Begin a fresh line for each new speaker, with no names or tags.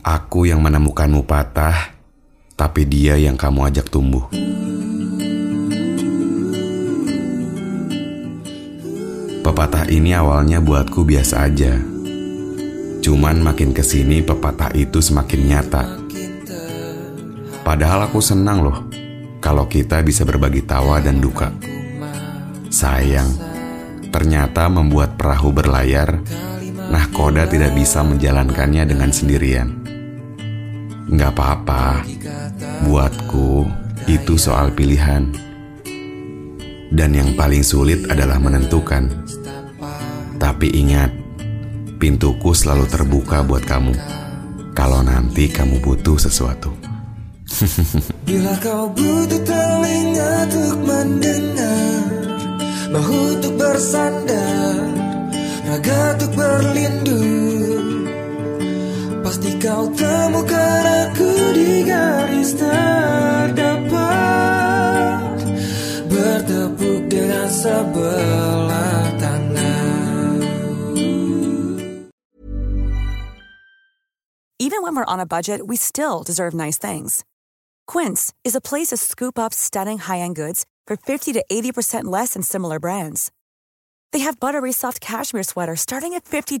Aku yang menemukanmu patah, tapi dia yang kamu ajak tumbuh. Pepatah ini awalnya buatku biasa aja. Cuman makin ke sini pepatah itu semakin nyata. Padahal aku senang loh kalau kita bisa berbagi tawa dan duka. Sayang, ternyata membuat perahu berlayar, nahkoda tidak bisa menjalankannya dengan sendirian. Nggak apa-apa, buatku itu soal pilihan. Dan yang paling sulit adalah menentukan. Tapi ingat, pintuku selalu terbuka buat kamu. Kalau nanti kamu butuh sesuatu.
Bila kau butuh telinga untuk mendengar Bahu untuk bersandar Raga untuk berlindung Pasti kau temukan aku di garis terdepan Bertepuk dengan sebelah
Even when we're on a budget, we still deserve nice things. Quince is a place to scoop up stunning high-end goods for 50 to 80% less than similar brands. They have buttery soft cashmere sweaters starting at $50,